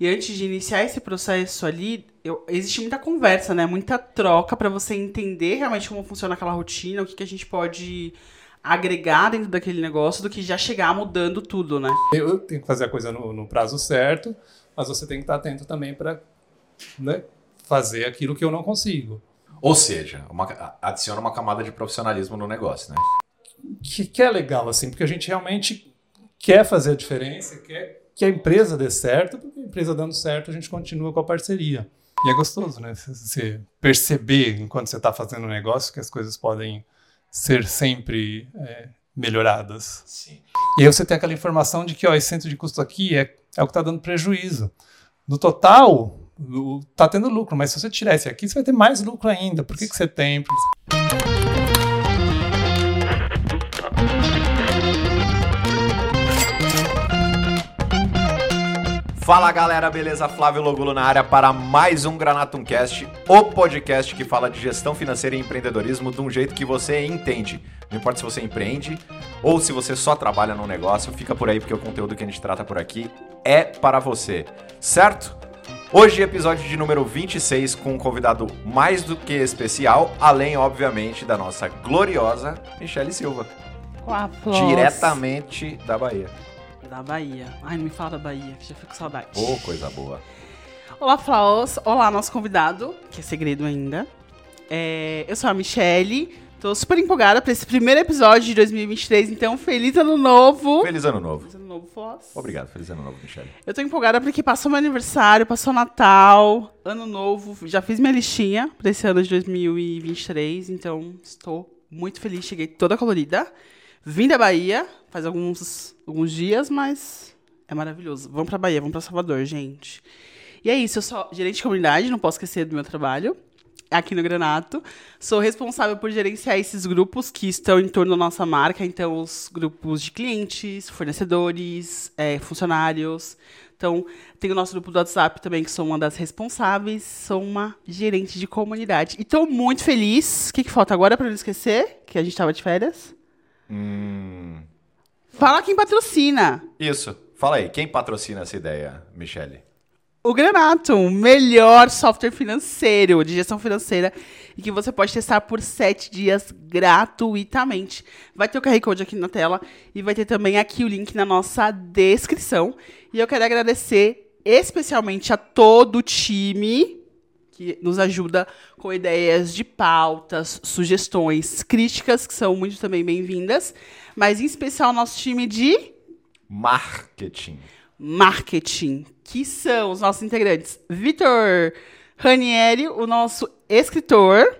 E antes de iniciar esse processo ali, eu, existe muita conversa, né? Muita troca para você entender realmente como funciona aquela rotina, o que, que a gente pode agregar dentro daquele negócio do que já chegar mudando tudo, né? Eu tenho que fazer a coisa no, no prazo certo, mas você tem que estar atento também para né, fazer aquilo que eu não consigo. Ou seja, uma, adiciona uma camada de profissionalismo no negócio, né? Que, que é legal, assim, porque a gente realmente quer fazer a diferença, quer que a empresa dê certo, porque a empresa dando certo, a gente continua com a parceria. E é gostoso, né? Você perceber, enquanto você está fazendo o um negócio, que as coisas podem ser sempre é, melhoradas. Sim. E aí você tem aquela informação de que ó, esse centro de custo aqui é, é o que está dando prejuízo. No total, está tendo lucro, mas se você tirar esse aqui, você vai ter mais lucro ainda. Por que, que você tem? Fala galera, beleza? Flávio Logulo na área para mais um Granatumcast, o podcast que fala de gestão financeira e empreendedorismo de um jeito que você entende. Não importa se você empreende ou se você só trabalha no negócio, fica por aí porque o conteúdo que a gente trata por aqui é para você, certo? Hoje, episódio de número 26, com um convidado mais do que especial, além, obviamente, da nossa gloriosa Michele Silva. Olá, Diretamente da Bahia da Bahia. Ai, não me fala da Bahia, que já fico com saudade. Ô, oh, coisa boa. Olá, Flaus. Olá, nosso convidado, que é segredo ainda. É, eu sou a Michelle. Tô super empolgada para esse primeiro episódio de 2023, então feliz ano novo. Feliz ano novo. Feliz ano novo, Flaus. Obrigado, feliz ano novo, Michelle. Eu tô empolgada porque passou meu aniversário, passou Natal, ano novo. Já fiz minha listinha para esse ano de 2023, então estou muito feliz. Cheguei toda colorida. Vim da Bahia, faz alguns, alguns dias, mas é maravilhoso. Vamos pra Bahia, vamos pra Salvador, gente. E é isso, eu sou gerente de comunidade, não posso esquecer do meu trabalho aqui no Granato. Sou responsável por gerenciar esses grupos que estão em torno da nossa marca, então os grupos de clientes, fornecedores, é, funcionários. Então, tem o nosso grupo do WhatsApp também, que sou uma das responsáveis, sou uma gerente de comunidade. E estou muito feliz. O que, que falta agora para não esquecer? Que a gente estava de férias? Hum. Fala quem patrocina. Isso. Fala aí, quem patrocina essa ideia, Michele? O Granato, o melhor software financeiro de gestão financeira e que você pode testar por sete dias gratuitamente. Vai ter o QR Code aqui na tela e vai ter também aqui o link na nossa descrição. E eu quero agradecer especialmente a todo o time que nos ajuda com ideias de pautas, sugestões, críticas, que são muito também bem-vindas, mas em especial nosso time de marketing. Marketing, que são os nossos integrantes. Vitor Ranieri, o nosso escritor.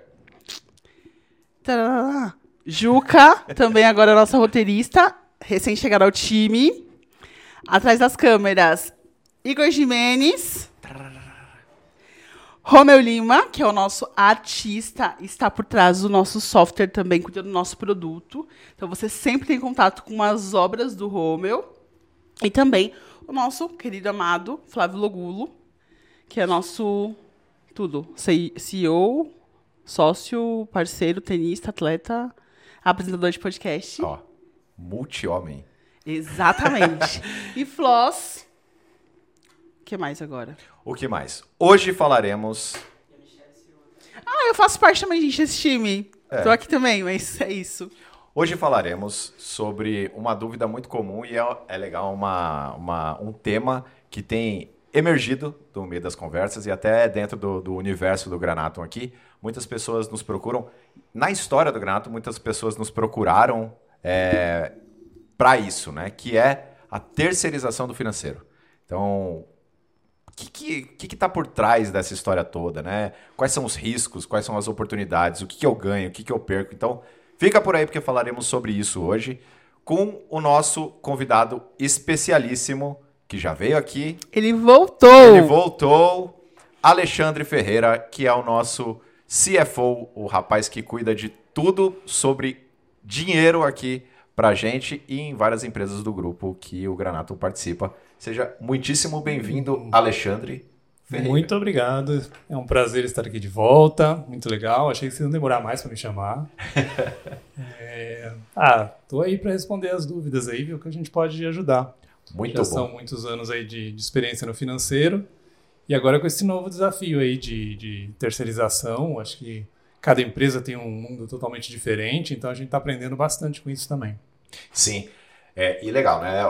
Tarará. Juca, também agora nossa roteirista, recém-chegada ao time. Atrás das câmeras, Igor Jimenez. Romeu Lima, que é o nosso artista, está por trás do nosso software também, cuidando do nosso produto. Então você sempre tem contato com as obras do Romeu. E também o nosso querido amado Flávio Logulo, que é nosso tudo. CEO, sócio, parceiro, tenista, atleta, apresentador de podcast. Ó, multi-homem. Exatamente. e Floss, que mais agora? O que mais? Hoje falaremos. Ah, eu faço parte também, gente, desse time. É. Tô aqui também, mas é isso. Hoje falaremos sobre uma dúvida muito comum e é, é legal uma, uma, um tema que tem emergido do meio das conversas e até dentro do, do universo do Granatum aqui. Muitas pessoas nos procuram. Na história do Granatum, muitas pessoas nos procuraram é, para isso, né? Que é a terceirização do financeiro. Então, que que que está por trás dessa história toda, né? Quais são os riscos, quais são as oportunidades, o que, que eu ganho, o que, que eu perco. Então, fica por aí porque falaremos sobre isso hoje com o nosso convidado especialíssimo que já veio aqui. Ele voltou. Ele voltou, Alexandre Ferreira, que é o nosso CFO, o rapaz que cuida de tudo sobre dinheiro aqui pra gente e em várias empresas do grupo que o Granato participa. Seja muitíssimo bem-vindo, Alexandre. Ferreira. Muito obrigado. É um prazer estar aqui de volta. Muito legal. Achei que vocês iam demorar mais para me chamar. é... Ah, tô aí para responder as dúvidas aí, viu? Que a gente pode ajudar. Muito Já bom. são muitos anos aí de, de experiência no financeiro. E agora com esse novo desafio aí de, de terceirização, acho que cada empresa tem um mundo totalmente diferente, então a gente está aprendendo bastante com isso também. Sim. É, e legal, né?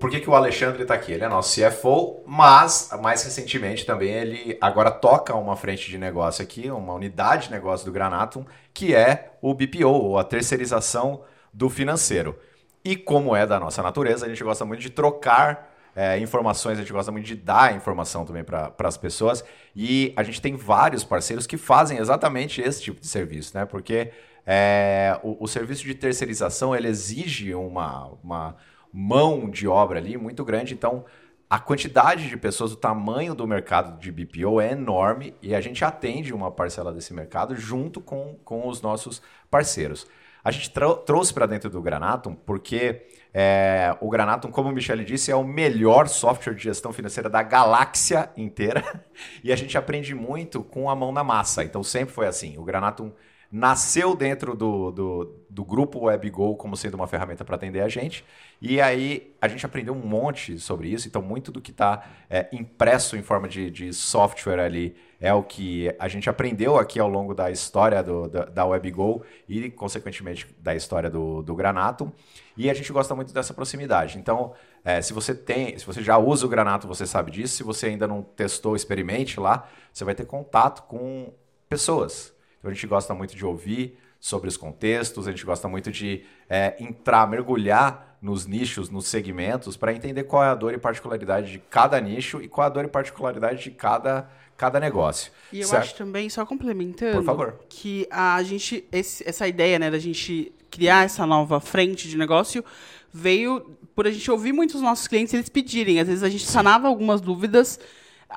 Por que, que o Alexandre está aqui? Ele é nosso CFO, mas mais recentemente também ele agora toca uma frente de negócio aqui, uma unidade de negócio do Granatum, que é o BPO, ou a terceirização do financeiro. E como é da nossa natureza, a gente gosta muito de trocar é, informações, a gente gosta muito de dar informação também para as pessoas. E a gente tem vários parceiros que fazem exatamente esse tipo de serviço, né? Porque é, o, o, serviço de terceirização ele exige uma, uma mão de obra ali muito grande, então a quantidade de pessoas, o tamanho do mercado de BPO é enorme e a gente atende uma parcela desse mercado junto com, com os nossos parceiros. A gente trouxe para dentro do Granatum porque é, o Granatum, como o Michele disse, é o melhor software de gestão financeira da galáxia inteira e a gente aprende muito com a mão na massa. Então sempre foi assim. O Granatum nasceu dentro do, do, do grupo WebGo como sendo uma ferramenta para atender a gente. E aí a gente aprendeu um monte sobre isso. Então, muito do que está é, impresso em forma de, de, software ali é o que a gente aprendeu aqui ao longo da história do, da, da WebGo e, consequentemente, da história do, do Granatum. E a gente gosta muito dessa proximidade. Então, é, se você tem, se você já usa o Granatum, você sabe disso. Se você ainda não testou, experimente lá. Você vai ter contato com pessoas então a gente gosta muito de ouvir sobre os contextos, a gente gosta muito de é, entrar, mergulhar nos nichos, nos segmentos, para entender qual é a dor e particularidade de cada nicho e qual é a dor e particularidade de cada, cada negócio. E eu certo? acho também, só complementando, Por favor. que a gente, esse, essa ideia né, da gente criar essa nova frente de negócio veio por a gente ouvir muitos nossos clientes eles pedirem. Às vezes a gente sanava algumas dúvidas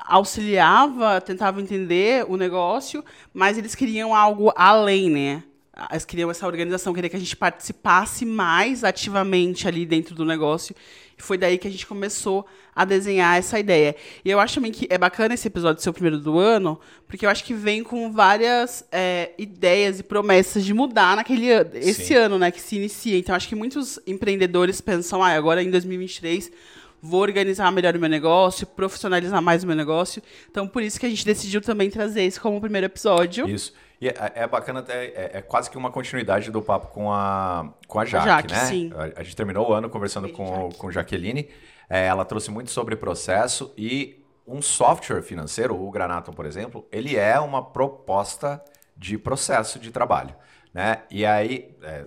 auxiliava, tentava entender o negócio, mas eles queriam algo além, né? Eles queriam essa organização, queria que a gente participasse mais ativamente ali dentro do negócio. E foi daí que a gente começou a desenhar essa ideia. E eu acho também que é bacana esse episódio ser o primeiro do ano, porque eu acho que vem com várias é, ideias e promessas de mudar naquele esse Sim. ano, né, que se inicia. Então acho que muitos empreendedores pensam, ah, agora em 2023 vou organizar melhor o meu negócio, profissionalizar mais o meu negócio. Então, por isso que a gente decidiu também trazer isso como primeiro episódio. Isso. E é, é bacana, até, é, é, quase que uma continuidade do papo com a, com a Jaque, Jaque né? Sim. A, a, gente terminou o ano conversando com, com Jaqueline. É, ela trouxe muito sobre processo e um software financeiro, o Granatum, por exemplo, ele é uma proposta de processo de trabalho. Né? E aí, é,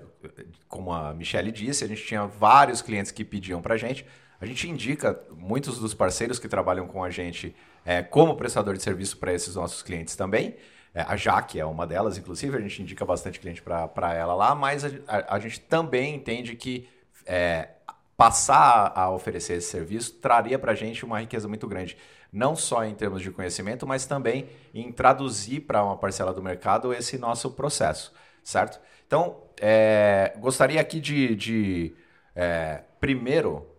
como a Michelle disse, a gente tinha vários clientes que pediam para a gente, a gente indica muitos dos parceiros que trabalham com a gente é, como prestador de serviço para esses nossos clientes também. É, a Jaque é uma delas, inclusive, a gente indica bastante cliente para ela lá, mas a, a, a, gente também entende que é, passar a oferecer esse serviço traria para a gente uma riqueza muito grande, não só em termos de conhecimento, mas também em traduzir para uma parcela do mercado esse nosso processo, certo? Então, é, gostaria aqui de, de é, primeiro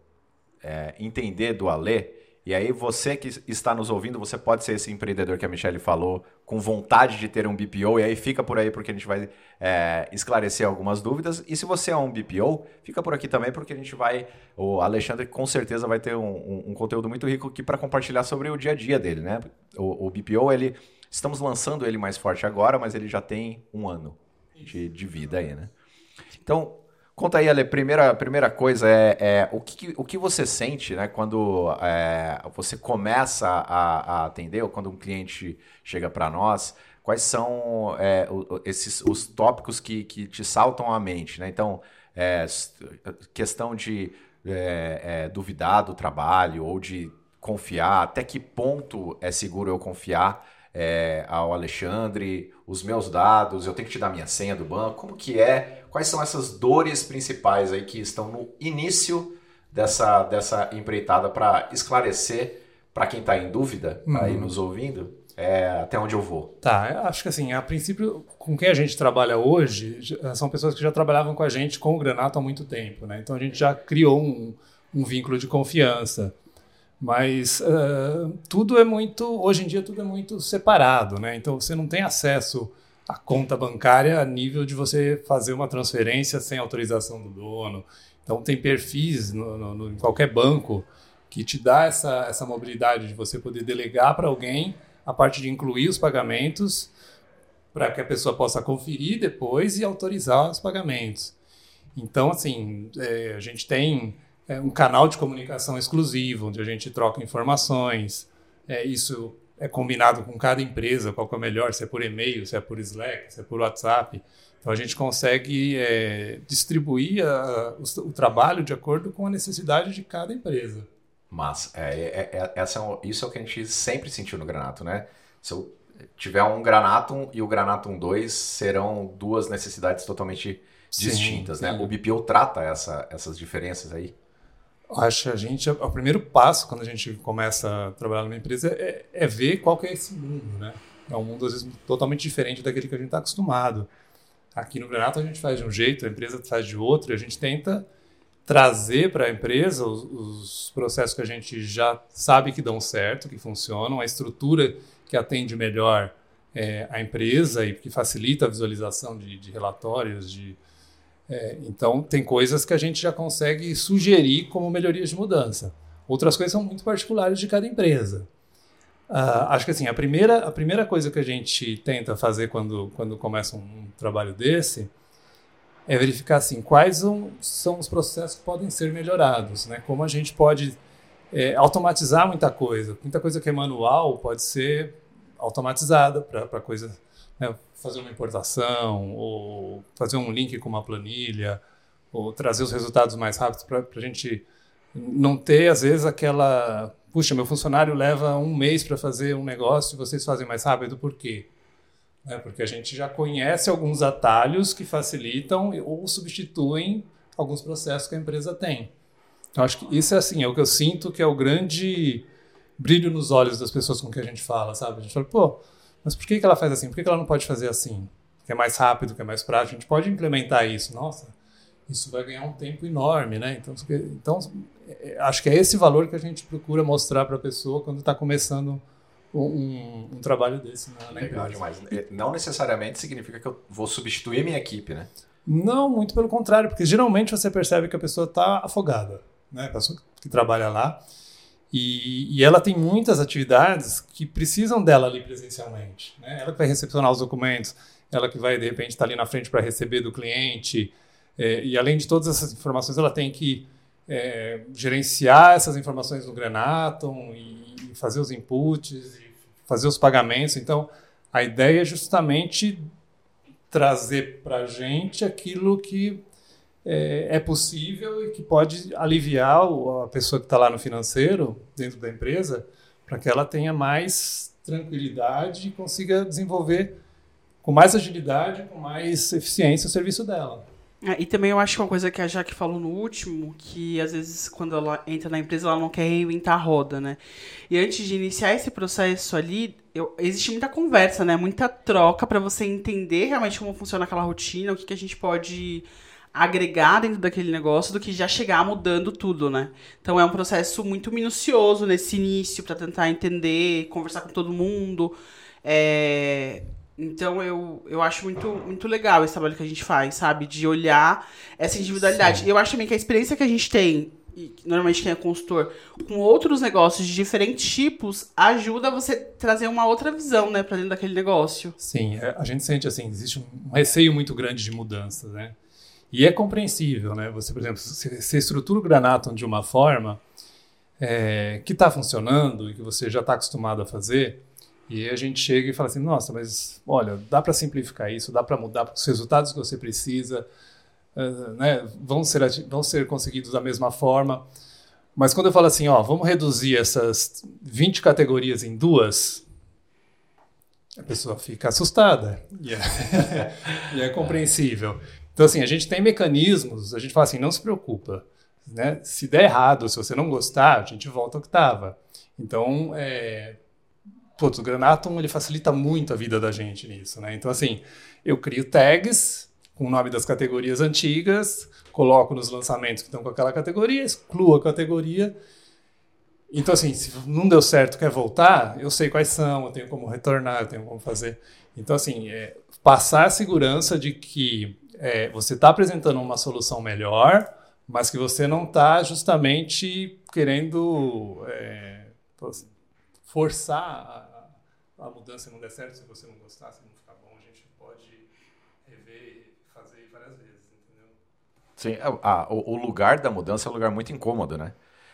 é, entender do Alê, e aí você que está nos ouvindo, você pode ser esse empreendedor que a Michelle falou, com vontade de ter um BPO, e aí fica por aí porque a gente vai é, esclarecer algumas dúvidas. E se você é um BPO, fica por aqui também porque a gente vai, o Alexandre com certeza vai ter um, um, um conteúdo muito rico aqui para compartilhar sobre o dia a dia dele, né? O, o, BPO, ele, estamos lançando ele mais forte agora, mas ele já tem um ano de, de vida aí, né? Então, Conta aí, Ale, primeira, primeira coisa é, é o, que, o que você sente né, quando é, você começa a, a, atender, ou quando um cliente chega para nós, quais são é, esses, os tópicos que, que te saltam à mente? Né? Então, é, questão de é, é, duvidar do trabalho ou de confiar, até que ponto é seguro eu confiar ao Alexandre, os meus dados, eu tenho que te dar minha senha do banco, como que é? Quais são essas dores principais aí que estão no início dessa, dessa empreitada para esclarecer para quem está em dúvida uhum. aí nos ouvindo é, até onde eu vou? Tá, acho que assim, a princípio, com quem a gente trabalha hoje, são pessoas que já trabalhavam com a gente com o Granato há muito tempo, né? Então a gente já criou um, um vínculo de confiança. Mas uh, tudo é muito, hoje em dia tudo é muito separado, né? Então você não tem acesso à conta bancária a nível de você fazer uma transferência sem autorização do dono. Então, tem perfis no, no, no, em qualquer banco que te dá essa, essa mobilidade de você poder delegar para alguém a parte de incluir os pagamentos para que a pessoa possa conferir depois e autorizar os pagamentos. Então, assim, é, a gente tem é, um canal de comunicação exclusivo, onde a gente troca informações. É, isso é combinado com cada empresa, qual é o melhor, se é por e-mail, se é por Slack, se é por WhatsApp. Então, a gente consegue é, distribuir a, o, o, trabalho de acordo com a necessidade de cada empresa. Mas é, é, é essa é isso é o que a gente sempre sentiu no Granato, né? Se eu tiver um Granatum e o Granatum 2 serão duas necessidades totalmente sim, distintas, sim. né? O BPO trata essa, essas diferenças aí? Acho que a gente, o primeiro passo quando a gente começa a trabalhar numa empresa é, é ver qual que é esse mundo, né? É um mundo, às vezes, totalmente diferente daquele que a gente está acostumado. Aqui no Granato a gente faz de um jeito, a empresa faz de outro, e a gente tenta trazer para a empresa os, os, processos que a gente já sabe que dão certo, que funcionam, a estrutura que atende melhor é, a empresa e que facilita a visualização de, de relatórios. De, é, então, tem coisas que a gente já consegue sugerir como melhorias de mudança. Outras coisas são muito particulares de cada empresa. Uh, acho que assim, a primeira, a primeira coisa que a gente tenta fazer quando, quando começa um trabalho desse é verificar assim, quais são, os processos que podem ser melhorados, né? como a gente pode é, automatizar muita coisa. Muita coisa que é manual pode ser automatizada para coisa, né? fazer uma importação, ou fazer um link com uma planilha, ou trazer os resultados mais rápidos para a gente não ter, às vezes, aquela. Puxa, meu funcionário leva um mês para fazer um negócio e vocês fazem mais rápido, por quê? É porque a gente já conhece alguns atalhos que facilitam ou substituem alguns processos que a empresa tem. Então, acho que isso é assim, é o que eu sinto que é o grande brilho nos olhos das pessoas com que a gente fala, sabe? A gente fala, pô, mas por que, que ela faz assim? Por que, que ela não pode fazer assim? Que é mais rápido, que é mais prático. A gente pode implementar isso. Nossa, isso vai ganhar um tempo enorme, né? Então, então é, acho que é esse valor que a gente procura mostrar para a pessoa quando está começando um, um, trabalho desse na, na Legal demais. É, não necessariamente significa que eu vou substituir minha equipe, né? Não, muito pelo contrário, porque geralmente você percebe que a pessoa está afogada, né? A pessoa que trabalha lá. E, e, ela tem muitas atividades que precisam dela ali presencialmente. Né? Ela que vai recepcionar os documentos, ela que vai, de repente, estar tá ali na frente para receber do cliente. É, e além de todas essas informações, ela tem que é, gerenciar essas informações no Granatom e, e fazer os inputs, e fazer os pagamentos. Então, a ideia é justamente trazer para a gente aquilo que é, é, possível e que pode aliviar a pessoa que está lá no financeiro, dentro da empresa, para que ela tenha mais tranquilidade e consiga desenvolver com mais agilidade, com mais eficiência o serviço dela. É, e também eu acho que uma coisa que a Jaque falou no último, que às vezes quando ela entra na empresa, ela não quer reinventar a roda, né? E antes de iniciar esse processo ali, eu, existe muita conversa, né? Muita troca para você entender realmente como funciona aquela rotina, o que, que a gente pode agregar dentro daquele negócio do que já chegar mudando tudo, né? Então é um processo muito minucioso nesse início para tentar entender, conversar com todo mundo. É... Então eu, eu acho muito, muito legal esse trabalho que a gente faz, sabe? De olhar essa individualidade. E eu acho também que a experiência que a gente tem, e normalmente quem é consultor, com outros negócios de diferentes tipos, ajuda você a trazer uma outra visão, né, para dentro daquele negócio. Sim, é, a gente sente assim, existe um receio muito grande de mudança, né? E é compreensível, né? Você, por exemplo, se estrutura o Granatum de uma forma é, que está funcionando e que você já está acostumado a fazer, e a gente chega e fala assim, nossa, mas olha, dá para simplificar isso, dá para mudar os resultados que você precisa, né, vão, ser, vão ser conseguidos da mesma forma. Mas quando eu falo assim, ó, vamos reduzir essas 20 categorias em duas, a pessoa fica assustada. E é, e é compreensível. Então, assim, a gente tem mecanismos, a gente fala assim, não se preocupa. Né? Se der errado, se você não gostar, a gente volta ao que estava. Então, é, putz, o Granatum ele facilita muito a vida da gente nisso. Né? Então, assim, eu crio tags com o nome das categorias antigas, coloco nos lançamentos que estão com aquela categoria, excluo a categoria. Então, assim, se não deu certo, quer voltar, eu sei quais são, eu tenho como retornar, eu tenho como fazer. Então, assim, é, passar a segurança de que é, você está apresentando uma solução melhor, mas que você não está justamente querendo é, forçar a, a mudança não der certo, se você não gostar, se não ficar bom, a gente pode rever, fazer várias vezes, entendeu? Sim, a, a, o lugar da mudança é um lugar muito incômodo, né?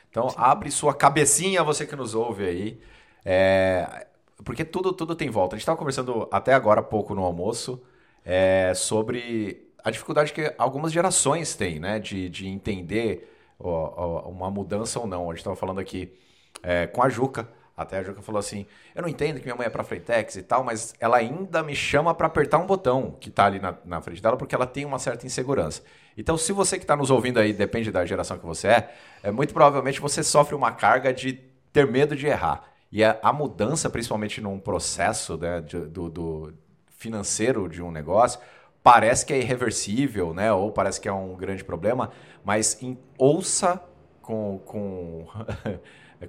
Então, Sim. abre sua cabecinha, você que nos ouve aí. É, porque tudo, tudo tem volta. A gente estava conversando até agora há pouco no almoço é, sobre a dificuldade que algumas gerações têm, né? De, de entender ó, ó, uma mudança ou não. A gente estava falando aqui é, com a Juca. Até a Juca falou assim: Eu não entendo que minha mãe é para Freitex e tal, mas ela ainda me chama para apertar um botão que está ali na, na, frente dela, porque ela tem uma certa insegurança. Então, se você que está nos ouvindo aí, depende da geração que você é, é, muito provavelmente você sofre uma carga de ter medo de errar. E a, a mudança, principalmente num processo né, de, do, do financeiro de um negócio, parece que é irreversível, né? Ou parece que é um grande problema, mas em, ouça com. com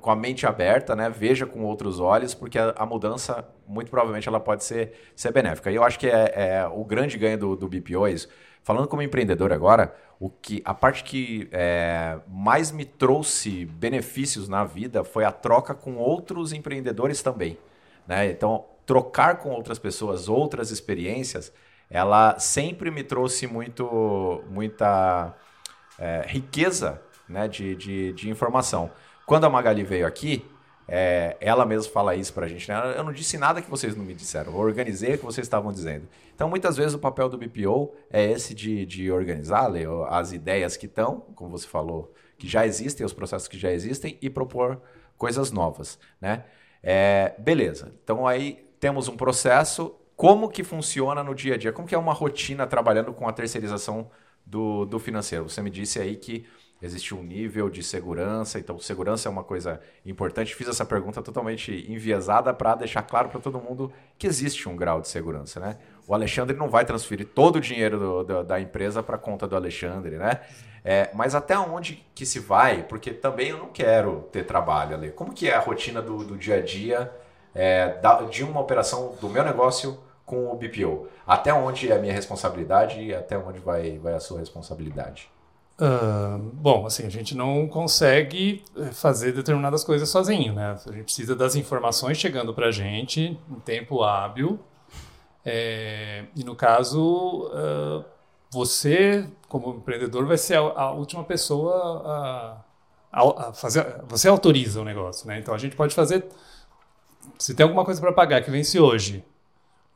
com a mente aberta, né? Veja com outros olhos, porque a, a, mudança, muito provavelmente, ela pode ser, ser benéfica. E eu acho que é, é o grande ganho do, do BPO é isso. Falando como empreendedor agora, o que a parte que é, mais me trouxe benefícios na vida foi a troca com outros empreendedores também. Né? Então, trocar com outras pessoas, outras experiências, ela sempre me trouxe muito, muita é, riqueza né, de, de, de informação. Quando a Magali veio aqui, é, ela mesma fala isso pra gente, né? Eu não disse nada que vocês não me disseram, eu organizei o que vocês estavam dizendo. Então, muitas vezes, o papel do BPO é esse de, de organizar as ideias que estão, como você falou, que já existem, os processos que já existem, e propor coisas novas, né? É, beleza, então aí temos um processo, como que funciona no dia a dia? Como que é uma rotina trabalhando com a terceirização do, do financeiro? Você me disse aí que existe um nível de segurança, então segurança é uma coisa importante. Fiz essa pergunta totalmente enviesada para deixar claro para todo mundo que existe um grau de segurança, né? O Alexandre não vai transferir todo o dinheiro do, do, da empresa para a conta do Alexandre, né? É, mas até onde que se vai? Porque também eu não quero ter trabalho, Ale. Como que é a rotina do, do dia a dia é, de uma operação do meu negócio com o BPO? Até onde é a minha responsabilidade e até onde vai, vai a sua responsabilidade? Uh, bom, assim, a gente não consegue eh, fazer determinadas coisas sozinho, né? A gente precisa das informações chegando para a gente em tempo hábil. É, e no caso, uh, você, como empreendedor, vai ser a, a última pessoa a, a, a, fazer. Você autoriza o negócio, né? Então a gente pode fazer. Se tem alguma coisa para pagar que vence hoje,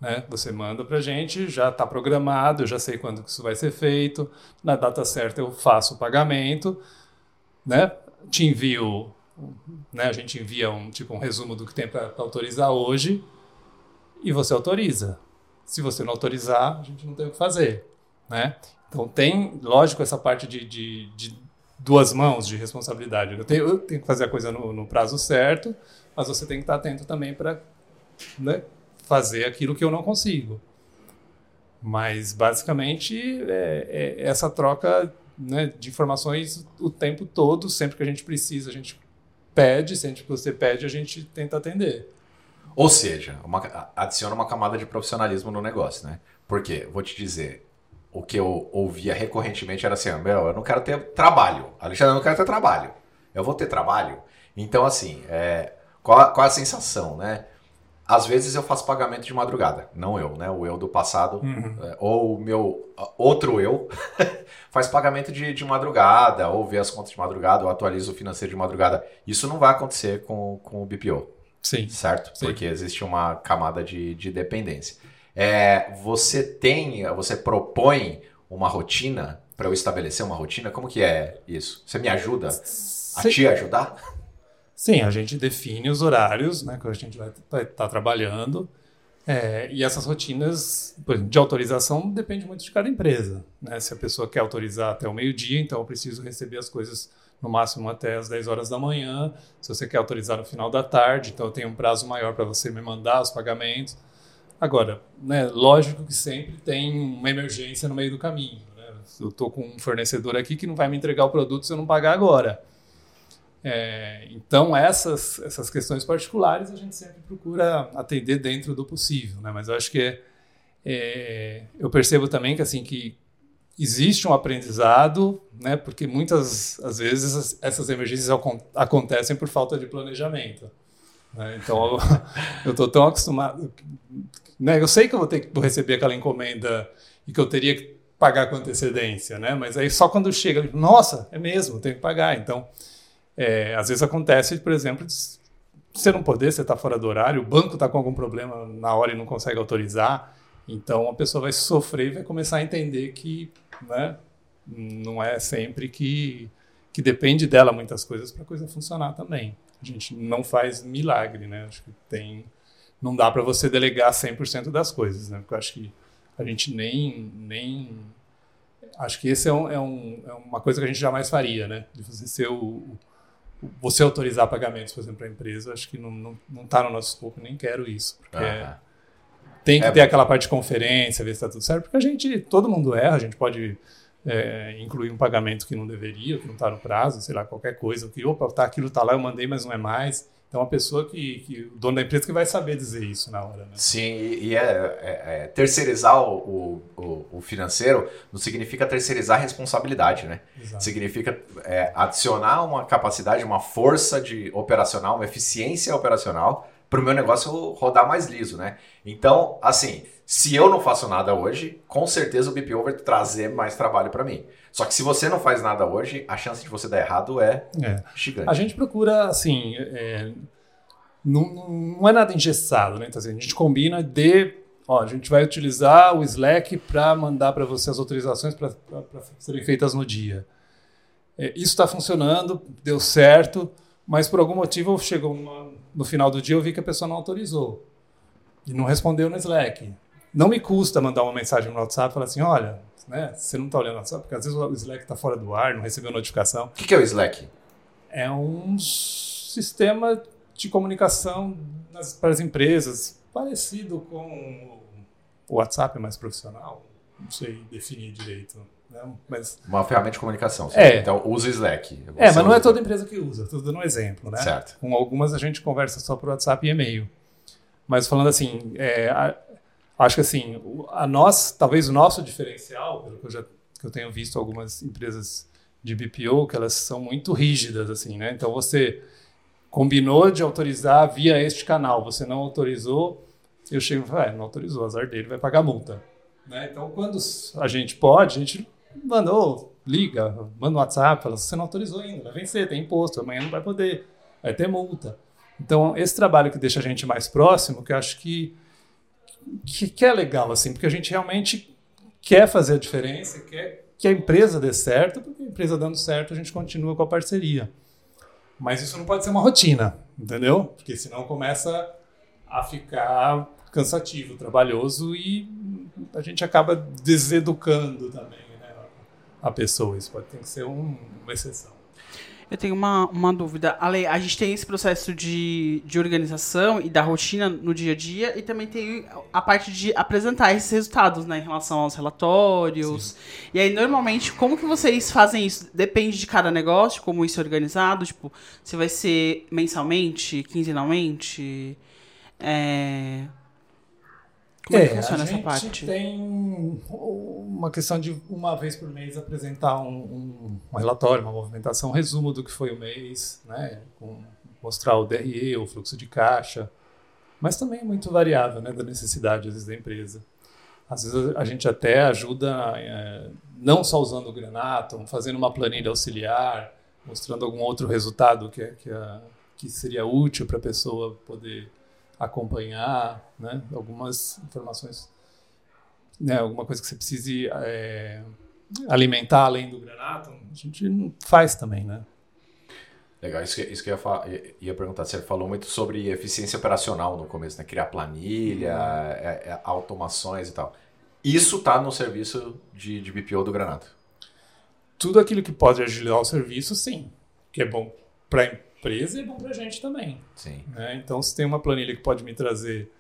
né? Você manda para a gente, já está programado, eu já sei quando isso vai ser feito, na data certa eu faço o pagamento, né? te envio, né? a gente envia um, tipo, um resumo do que tem para autorizar hoje e você autoriza. Se você não autorizar, a gente não tem o que fazer. Né? Então tem, lógico, essa parte de, de, de duas mãos de responsabilidade. Eu tenho, eu tenho que fazer a coisa no, no prazo certo, mas você tem que estar atento também para né, fazer aquilo que eu não consigo. Mas, basicamente, é, é essa troca né, de informações o tempo todo, sempre que a gente precisa, a gente pede, sempre que você pede, a gente tenta atender. Ou seja, uma, adiciona uma camada de profissionalismo no negócio, né? Porque, vou te dizer, o que eu ouvia recorrentemente era assim, meu, eu não quero ter trabalho. Alexandre, eu não quero ter trabalho. Eu vou ter trabalho. Então, assim, é, qual, qual a sensação, né? Às vezes eu faço pagamento de madrugada, não eu, né? O eu do passado, uhum. é, ou o meu outro eu, faz pagamento de, de madrugada, ou vê as contas de madrugada, ou atualiza o financeiro de madrugada. Isso não vai acontecer com, com o BPO. Sim. Certo? Sim. Porque existe uma camada de, de dependência. É, você tem, você propõe uma rotina para eu estabelecer uma rotina? Como que é isso? Você me ajuda a te ajudar? Sim, a gente define os horários né, que a gente vai estar tá trabalhando. É, e essas rotinas de autorização depende muito de cada empresa. Né? Se a pessoa quer autorizar até o meio-dia, então eu preciso receber as coisas no máximo até as 10 horas da manhã. Se você quer autorizar no final da tarde, então eu tenho um prazo maior para você me mandar os pagamentos. Agora, né, lógico que sempre tem uma emergência no meio do caminho. Né? Eu estou com um fornecedor aqui que não vai me entregar o produto se eu não pagar agora. É, então, essas, essas questões particulares a gente sempre procura atender dentro do possível, né? mas eu acho que é, é, eu percebo também que, assim, que existe um aprendizado, né? Porque muitas às vezes essas emergências acontecem por falta de planejamento. Né? Então eu estou tão acostumado, né? Eu sei que eu vou ter que receber aquela encomenda e que eu teria que pagar com antecedência, né? Mas aí só quando chega, nossa, é mesmo, tenho que pagar. Então, é, às vezes acontece, por exemplo, você não poder, você está fora do horário, o banco está com algum problema na hora e não consegue autorizar. Então a pessoa vai sofrer e vai começar a entender que né, não é sempre que, que depende dela muitas coisas para a coisa funcionar também. A gente não faz milagre, né? Acho que tem não dá para você delegar 100% das coisas, né? Porque eu acho que a gente nem nem acho que esse é, um, é, um, é uma coisa que a gente jamais faria, né? De você ser o, o você autorizar pagamentos, por exemplo, para a empresa, acho que não está não, não tá no nosso escopo, nem quero isso, porque ah, tem que é ter bom. aquela parte de conferência, ver se está tudo certo, porque a gente, todo mundo erra, a gente pode é, incluir um pagamento que não deveria, que não está no prazo, sei lá, qualquer coisa, que, opa, tá, aquilo está lá, eu mandei, mas não é mais. Então, a pessoa que, que, o dono da empresa que vai saber dizer isso na hora. Né? Sim, e é, é, é terceirizar o, o, o, financeiro não significa terceirizar a responsabilidade, né? Exato. Significa é, adicionar uma capacidade, uma força de operacional, uma eficiência operacional para o meu negócio rodar mais liso, né? Então, assim, se eu não faço nada hoje, com certeza o BPO vai trazer mais trabalho para mim. Só que se você não faz nada hoje, a chance de você dar errado é, é. gigante. A gente procura, assim, é, não, não é nada engessado, né? Então, assim, a gente combina de, ó, a gente vai utilizar o Slack para mandar para você as autorizações para serem feitas no dia. É, isso está funcionando, deu certo, mas por algum motivo chegou uma, no final do dia eu vi que a pessoa não autorizou e não respondeu no Slack. Não me custa mandar uma mensagem no WhatsApp e falar assim, olha, né, você não está olhando o WhatsApp, porque às vezes o Slack está fora do ar, não recebeu notificação. O que, que é o Slack? É um sistema de comunicação nas, para as empresas, parecido com o WhatsApp mais profissional. Não sei definir direito. Né? Mas, Uma ferramenta de comunicação. É. Então usa Slack. É, mas não é toda empresa que usa. Estou dando um exemplo. Né? Certo. Com algumas a gente conversa só por WhatsApp e e-mail. Mas falando assim, é, a, acho que assim, a nós, talvez o nosso diferencial, pelo que eu já que eu tenho visto algumas empresas de BPO, que elas são muito rígidas, assim, né? Então você combinou de autorizar via este canal, você não autorizou, eu chego e falo, ah, não autorizou, azar dele, vai pagar multa. Né? Então, quando a gente pode, a gente manda, oh, liga, manda um WhatsApp, fala, você não autorizou ainda, vai vencer, tem imposto, amanhã não vai poder, vai ter multa. Então, esse trabalho que deixa a gente mais próximo, que eu acho que, que, que é legal, assim, porque a gente realmente quer fazer a diferença, quer que a empresa dê certo, porque a empresa dando certo, a gente continua com a parceria. Mas isso não pode ser uma rotina, entendeu? Porque senão começa a ficar cansativo, trabalhoso e a gente acaba deseducando também né, a pessoa. Isso pode ter que ser um, uma exceção. Eu tenho uma, uma dúvida. Ale, a gente tem esse processo de, de organização e da rotina no dia a dia e também tem a parte de apresentar esses resultados, né, em relação aos relatórios. Sim. E aí, normalmente, como que vocês fazem isso? Depende de cada negócio, como isso é organizado? Tipo, se vai ser mensalmente, quinzenalmente? É... Como é, é que funciona essa parte? A gente tem uma questão de uma vez por mês apresentar um, um, relatório, uma movimentação, um resumo do que foi o mês, né? Com, mostrar o DRE, o fluxo de caixa, mas também é muito variável, né, da necessidade às vezes, da empresa. Às vezes a gente até ajuda, é, não só usando o Granatum, fazendo uma planilha auxiliar, mostrando algum outro resultado que, que, a, que seria útil para a pessoa poder acompanhar, né? Algumas informações, né? Alguma coisa que você precise é, alimentar além do granato, a gente faz também, né? Legal, isso que, isso que eu ia, ia, perguntar. Você falou muito sobre eficiência operacional no começo, né? Criar planilha, uhum. é, é, automações e tal. Isso está no serviço de, de BPO do Granato? Tudo aquilo que pode agilizar o serviço, sim. Que é bom para empresa e é bom para a gente também. Sim. Né? Então, se tem uma planilha que pode me trazer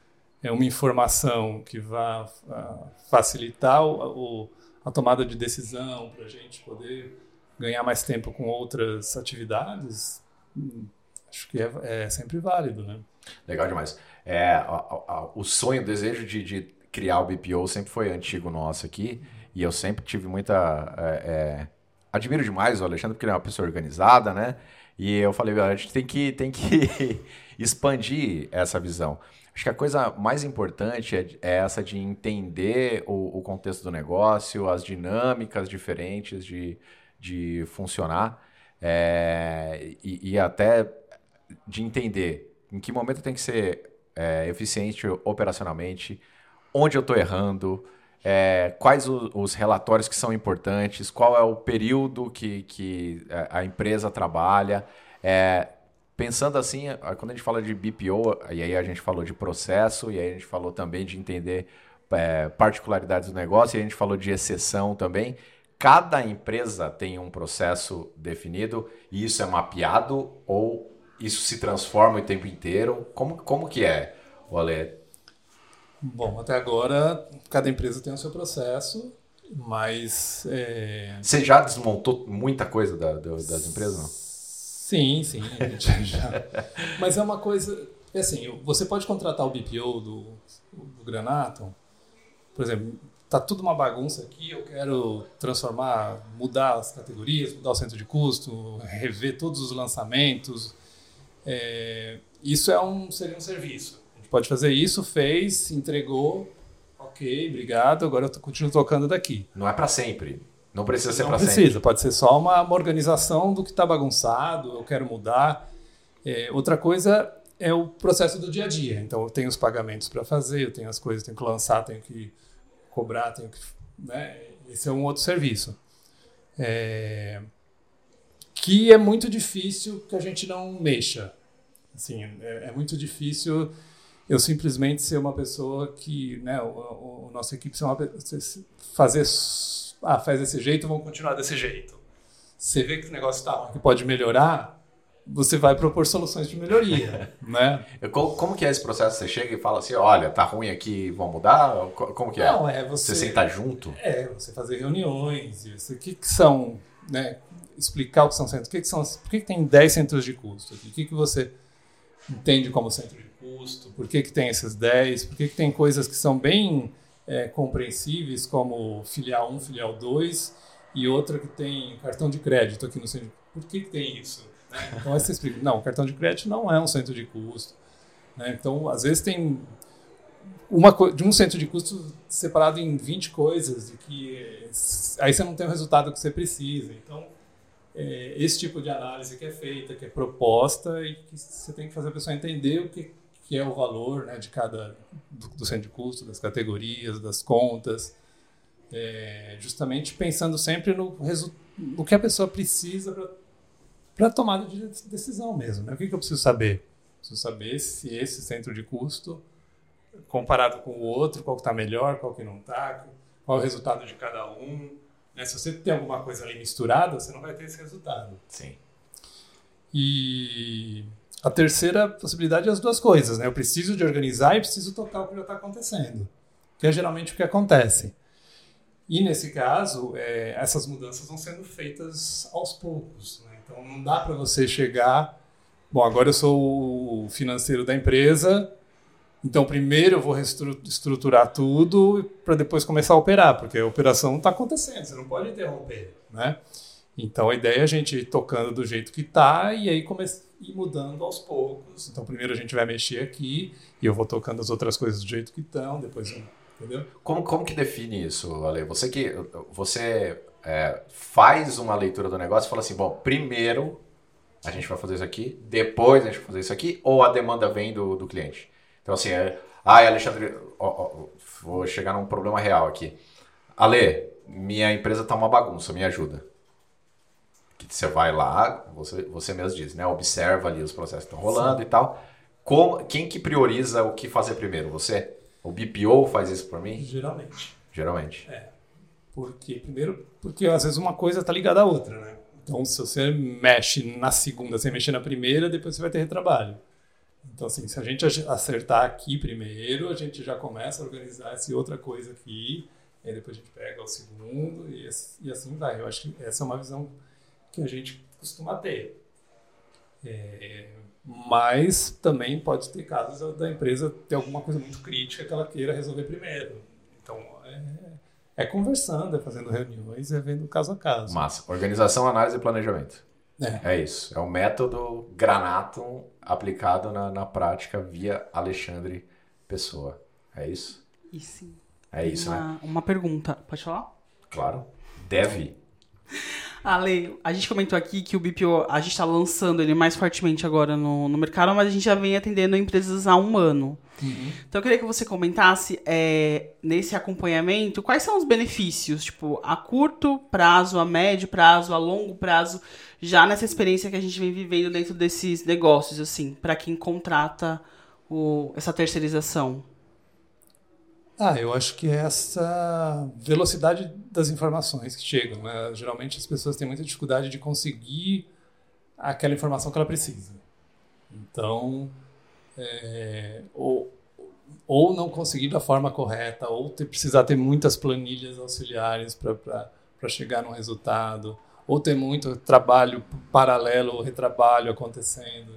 é, uma informação que vá uh, facilitar o, o, a tomada de decisão para a gente poder ganhar mais tempo com outras atividades, hum, acho que é, é, sempre válido, né? Legal demais. É, a, a, o sonho, o desejo de, de criar o BPO sempre foi antigo nosso aqui. e eu sempre tive muita. É, é, admiro demais o Alexandre, porque ele é uma pessoa organizada, né? E eu falei, a gente tem que, tem que expandir essa visão. Acho que a coisa mais importante é, é essa de entender o, o, contexto do negócio, as dinâmicas diferentes de, de funcionar é, e, e, até de entender em que momento tem que ser é, eficiente operacionalmente, onde eu estou errando, é, quais o, os relatórios que são importantes, qual é o período que, que a empresa trabalha. É, pensando assim, quando a gente fala de BPO, e aí a gente falou de processo, e aí a gente falou também de entender é, particularidades do negócio, e a gente falou de exceção também. Cada empresa tem um processo definido e isso é mapeado ou isso se transforma o tempo inteiro? Como, como que é, Ale? Bom, até agora cada empresa tem o seu processo, mas. É... Você já desmontou muita coisa da, da, das empresas? Não? Sim, sim, a gente já. mas é uma coisa. É assim, você pode contratar o BPO do, do Granato, por exemplo, tá tudo uma bagunça aqui, eu quero transformar, mudar as categorias, mudar o centro de custo, rever todos os lançamentos. É, isso é um, seria um serviço pode fazer isso, fez, entregou, ok, obrigado, agora eu continuo tocando daqui. Não é para sempre. Não precisa ser para sempre. Não precisa, pode ser só uma, uma organização do que está bagunçado, eu quero mudar. É, outra coisa é o processo do dia a dia. Então, eu tenho os pagamentos para fazer, eu tenho as coisas, tenho que lançar, tenho que cobrar, tenho que. Né? Esse é um outro serviço. É, que é muito difícil que a gente não mexa. Assim, é, é muito difícil eu simplesmente ser uma pessoa que, né, o, o nossa equipe ser uma fazer, ah, faz desse jeito, vamos continuar desse jeito. Você vê que o negócio está que pode melhorar, você vai propor soluções de melhoria, né? Como, como, que é esse processo? Você chega e fala assim, olha, tá ruim aqui, vamos mudar? Como que é? Não, é você... Você sentar junto? É, você fazer reuniões, o que, que são, né? Explicar o que são centros, o que, que são, por que, que tem 10 centros de custo aqui? O que, que você entende como centro de custo, por que, que tem esses 10, por que, que tem coisas que são bem é, compreensíveis, como filial 1, filial 2, e outra que tem cartão de crédito aqui no centro. Por que, que tem isso? Né? Então, aí você explica, não, o cartão de crédito não é um centro de custo. Né? Então, às vezes tem uma de um centro de custo separado em 20 coisas, e que aí você não tem o resultado que você precisa. Então, é, esse tipo de análise que é feita, que é proposta e que você tem que fazer a pessoa entender o que, que é o valor né, de cada do, do, centro de custo, das categorias, das contas, é, justamente pensando sempre no, no que a pessoa precisa para a tomada de decisão mesmo. Né? O que, que eu preciso saber? Preciso saber se esse centro de custo, comparado com o outro, qual está melhor, qual que não está, qual é o resultado de cada um. Né? Se você tem alguma coisa ali misturada, você não vai ter esse resultado. Sim. E a terceira possibilidade é as duas coisas, né? Eu preciso de organizar e preciso tocar o que já está acontecendo, que é geralmente o que acontece. E nesse caso, é, essas mudanças vão sendo feitas aos poucos. Né? Então não dá para você chegar, bom, agora eu sou o financeiro da empresa, então primeiro eu vou reestruturar tudo para depois começar a operar, porque a operação está acontecendo, você não pode interromper, né? Então a ideia é a gente ir tocando do jeito que está e aí começar ir mudando aos poucos. Então, primeiro a gente vai mexer aqui e eu vou tocando as outras coisas do jeito que estão, depois, entendeu? Como, como que define isso, Ale? Você que você é, faz uma leitura do negócio e fala assim, bom, primeiro a gente vai fazer isso aqui, depois a gente vai fazer isso aqui, ou a demanda vem do, do cliente? Então, assim, é, ah, Alexandre, ó, ó, vou chegar num problema real aqui. Ale, minha empresa tá uma bagunça, me ajuda que você vai lá, você, você mesmo diz, né? Observa ali os processos que estão rolando Sim. e tal. Como, quem que prioriza o que fazer primeiro? Você? O BPO faz isso por mim? Geralmente. Geralmente. É. Porque, primeiro, porque às vezes uma coisa está ligada à outra, né? Então, se você mexe na segunda sem mexer na primeira, depois você vai ter retrabalho. Então, assim, se a gente acertar aqui primeiro, a gente já começa a organizar essa outra coisa aqui, e depois a gente pega o segundo, e, e assim vai. Eu acho que essa é uma visão que a gente costuma ter. É, mas também pode ter casos da empresa ter alguma coisa muito crítica que ela queira resolver primeiro. Então, é, é conversando, é fazendo reuniões, é vendo caso a caso. Massa. Organização, análise e planejamento. É. É isso. É o método Granatum aplicado na, na prática via Alexandre Pessoa. É isso? E sim. É isso, né? uma, uma pergunta. Pode falar? Claro. Deve. Ale, a gente comentou aqui que o BPO, a gente está lançando ele mais fortemente agora no, no mercado, mas a gente já vem atendendo empresas há um ano. Então eu queria que você comentasse, é, nesse acompanhamento, quais são os benefícios, tipo, a curto prazo, a médio prazo, a longo prazo, já nessa experiência que a gente vem vivendo dentro desses negócios, assim, para quem contrata o, essa terceirização. Ah, eu acho que é essa velocidade das informações que chegam. Né? Geralmente as pessoas têm muita dificuldade de conseguir aquela informação que ela precisa. Então, é, ou, ou não conseguir da forma correta, ou ter, precisar ter muitas planilhas auxiliares para chegar no resultado, ou ter muito trabalho paralelo ou retrabalho acontecendo.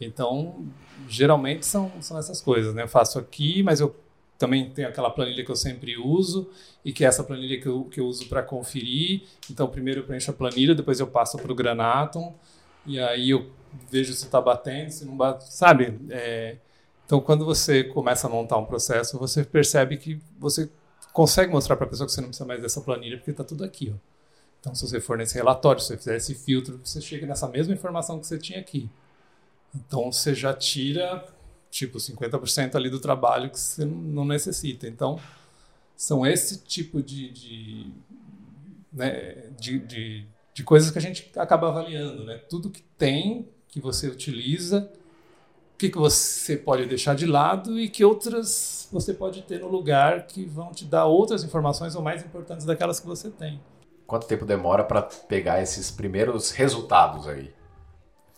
Então, geralmente são, são essas coisas. Né? Eu faço aqui, mas eu também tenho aquela planilha que eu sempre uso e que é essa planilha que eu, que eu uso para conferir. Então, primeiro eu preencho a planilha, depois eu passo para o Granatum e aí eu vejo se está batendo, se não bate, sabe? É, então, quando você começa a montar um processo, você percebe que você consegue mostrar para a pessoa que você não precisa mais dessa planilha porque está tudo aqui. Ó. Então, se você for nesse relatório, se você fizer esse filtro, você chega nessa mesma informação que você tinha aqui. Então, você já tira tipo 50% ali do trabalho que você não necessita. Então, são esse tipo de, de, né, de, de, de coisas que a gente acaba avaliando. Né? Tudo que tem, que você utiliza, o que, que você pode deixar de lado e que outras você pode ter no lugar que vão te dar outras informações ou mais importantes daquelas que você tem. Quanto tempo demora para pegar esses primeiros resultados aí?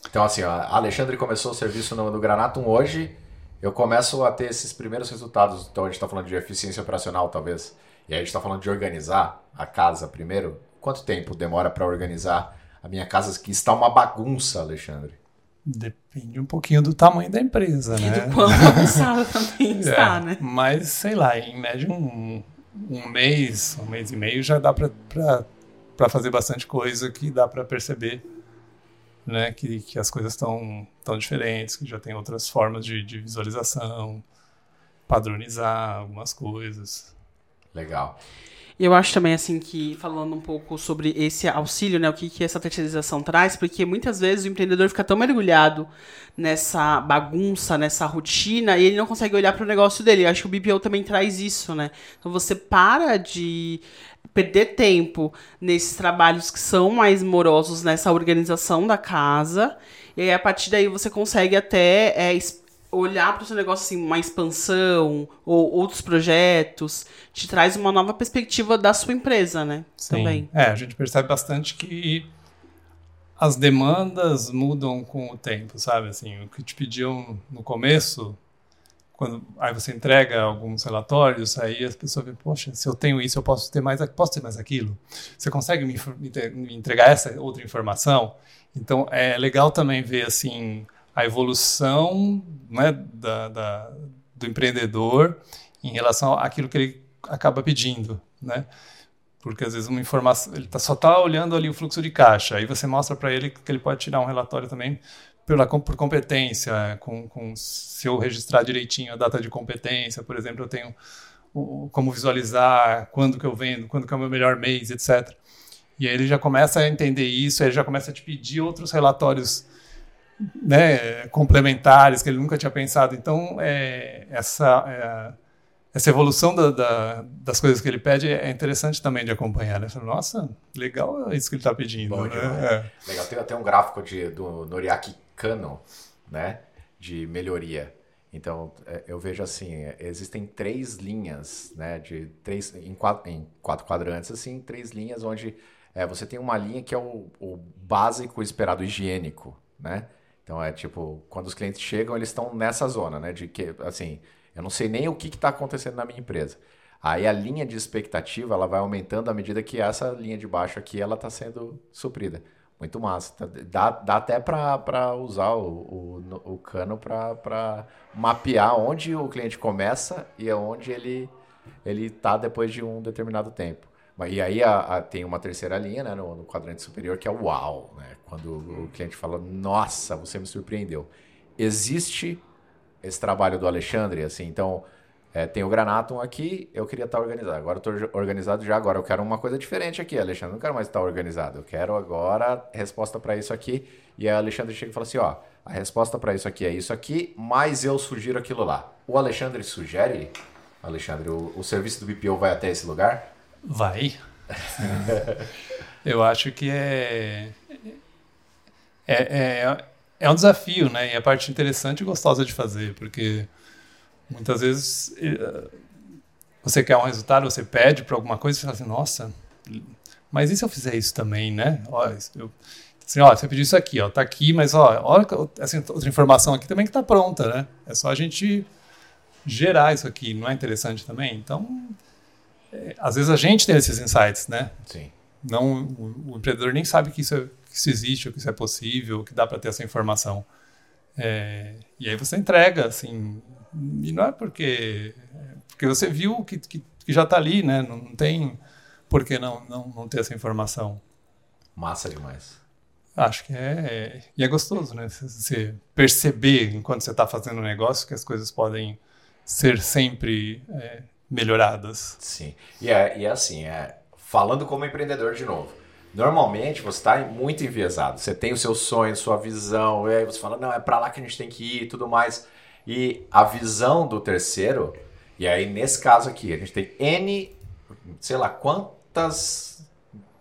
Então, assim, ó, Alexandre começou o serviço no, no Granatum hoje eu começo a ter esses primeiros resultados. Então a gente está falando de eficiência operacional, talvez. E aí a gente está falando de organizar a casa primeiro. Quanto tempo demora para organizar a minha casa que está uma bagunça, Alexandre? Depende um pouquinho do tamanho da empresa, E né? do quão avançada também está, É, né? Mas, sei lá, em média um, um mês, um mês e meio já dá para fazer bastante coisa que dá para perceber né, que, que as coisas estão tão diferentes, que já tem outras formas de, de visualização, padronizar algumas coisas. Legal. Eu acho também, assim, que falando um pouco sobre esse auxílio, né, o que, que essa terceirização traz, porque muitas vezes o empreendedor fica tão mergulhado nessa bagunça, nessa rotina, e ele não consegue olhar para o negócio dele. Eu acho que o BPO também traz isso, né? Então você para de perder tempo nesses trabalhos que são mais morosos nessa organização da casa, e aí a partir daí você consegue até é, olhar para o seu negócio assim, uma expansão ou outros projetos, te traz uma nova perspectiva da sua empresa, né? Também. É, a gente percebe bastante que as demandas mudam com o tempo, sabe? Assim, o que te pediam no começo, quando aí você entrega alguns relatórios, aí as pessoas veem, poxa, se eu tenho isso, eu posso ter mais, posso ter mais aquilo. Você consegue me, me entregar essa outra informação? Então é legal também ver assim a evolução né, da, da- do empreendedor em relação àquilo que ele acaba pedindo, né? Porque às vezes uma informação, ele tá, só está olhando ali o fluxo de caixa, aí você mostra para ele que ele pode tirar um relatório também pela, por competência, com, com, se eu registrar direitinho a data de competência, por exemplo, eu tenho o- como visualizar quando que eu vendo, quando que é o meu melhor mês, etc. E aí ele já começa a entender isso, ele já começa a te pedir outros relatórios né, complementares que ele nunca tinha pensado. Então, é, essa, é, essa evolução da- da- das coisas que ele pede é interessante também de acompanhar. Né? Nossa, legal isso que ele está pedindo. Bom né? É. Legal. Tem até um gráfico de, do Noriaki Kano, né? De melhoria. Então, é, eu vejo assim, é, existem três linhas, né? De três, em, quatro, em quatro quadrantes, assim, três linhas onde é, você tem uma linha que é o, o básico esperado, higiênico, né? Então, é tipo, quando os clientes chegam, eles estão nessa zona, né? De que, assim, eu não sei nem o que está acontecendo na minha empresa. Aí a linha de expectativa, ela vai aumentando à medida que essa linha de baixo aqui, ela está sendo suprida. Muito massa. Tá- Dá, dá até para usar o, o, o cano para mapear onde o cliente começa e onde ele ele tá depois de um determinado tempo. E aí a, a, tem uma terceira linha né, no, no, quadrante superior que é o uau, né? Quando o cliente fala, nossa, você me surpreendeu. Existe esse trabalho do Alexandre, assim, então é, tem o Granatum aqui, eu queria estar organizado. Agora estou organizado já, agora eu quero uma coisa diferente aqui, Alexandre. Não quero mais estar organizado. Eu quero agora resposta para isso aqui. E a Alexandre chega e fala assim: ó, a resposta para isso aqui é isso aqui, mas eu sugiro aquilo lá. O Alexandre sugere, Alexandre, o, o serviço do BPO vai até esse lugar? Vai. eu acho que é, é, é, é um desafio, né? E a parte interessante e gostosa de fazer, porque Muitas vezes eh, você quer um resultado, você pede para alguma coisa e fala assim, nossa, mas e se eu fizer isso também, né? Ó, eu, assim, ó, você pediu isso aqui, ó, tá aqui, mas ó, olha assim, outra informação aqui também que está pronta, né? É só a gente gerar isso aqui, não é interessante também? Então, às vezes a gente tem esses insights, né? Sim. Não, o, o empreendedor nem sabe que isso, é, que isso existe, ou que isso é possível, que dá para ter essa informação. É, e aí você entrega, assim, e não é porque. Porque você viu que, que, que já está ali, né? Não tem por que não, não, não ter essa informação. Massa demais. Acho que é, é. E é gostoso, né? Você perceber, enquanto você está fazendo o um negócio, que as coisas podem ser sempre é, melhoradas. Sim. E é, e é assim, é, falando como empreendedor de novo. Normalmente você está muito enviesado. Você tem o seu sonho, sua visão, e aí você fala, não, é para lá que a gente tem que ir e tudo mais. E a visão do terceiro, e aí nesse caso aqui, a gente tem N, sei lá quantas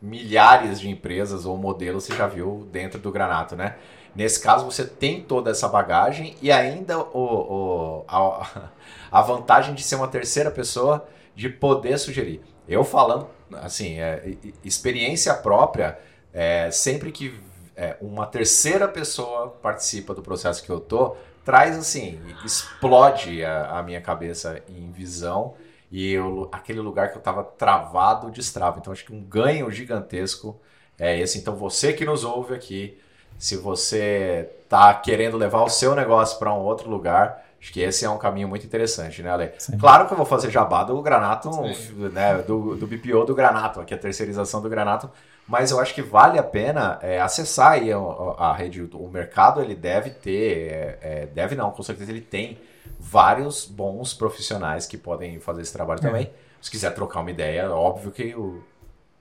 milhares de empresas ou modelos você já viu dentro do Granato, né? Nesse caso, você tem toda essa bagagem e ainda o, o a, a, vantagem de ser uma terceira pessoa de poder sugerir. Eu falando, assim, é, experiência própria, é, sempre que é, uma terceira pessoa participa do processo que eu tô, traz assim, explode a, a minha cabeça em visão e eu, aquele lugar que eu estava travado destrava. Então acho que um ganho gigantesco é esse. Então você que nos ouve aqui, se você está querendo levar o seu negócio para um outro lugar, acho que esse é um caminho muito interessante, né, Ale? Sim. Claro que eu vou fazer jabá do Granato, né, do, do BPO do Granato, aqui a terceirização do Granato, mas eu acho que vale a pena é, acessar aí a, a, rede. O mercado ele deve ter, é, é, deve não, com certeza ele tem vários bons profissionais que podem fazer esse trabalho é. também. Se quiser trocar uma ideia, óbvio que o,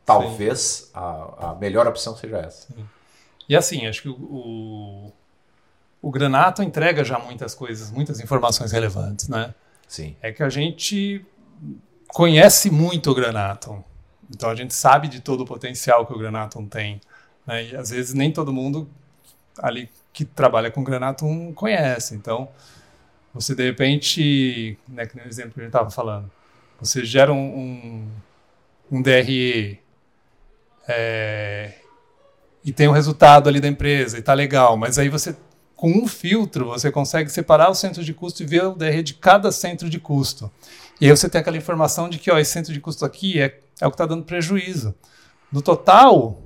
talvez a, a, melhor opção seja essa. Sim. E assim, acho que o, o, o Granato entrega já muitas coisas, muitas informações relevantes, né? Sim. É que a gente conhece muito o Granato. Então a gente sabe de todo o potencial que o Granatum tem. Né? E às vezes nem todo mundo ali que trabalha com Granatum conhece. Então você de repente, né, que no exemplo que a gente estava falando, você gera um, um, um DRE é, e tem o um resultado ali da empresa e está legal, mas aí você com um filtro você consegue separar o centro de custo e ver o DRE de cada centro de custo. E aí você tem aquela informação de que ó, esse centro de custo aqui é é o que está dando prejuízo. No total,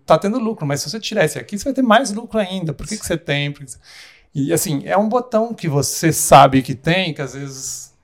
está tendo lucro, mas se você tirar esse aqui, você vai ter mais lucro ainda. Por que, que você tem? E assim, é um botão que você sabe que tem, que às vezes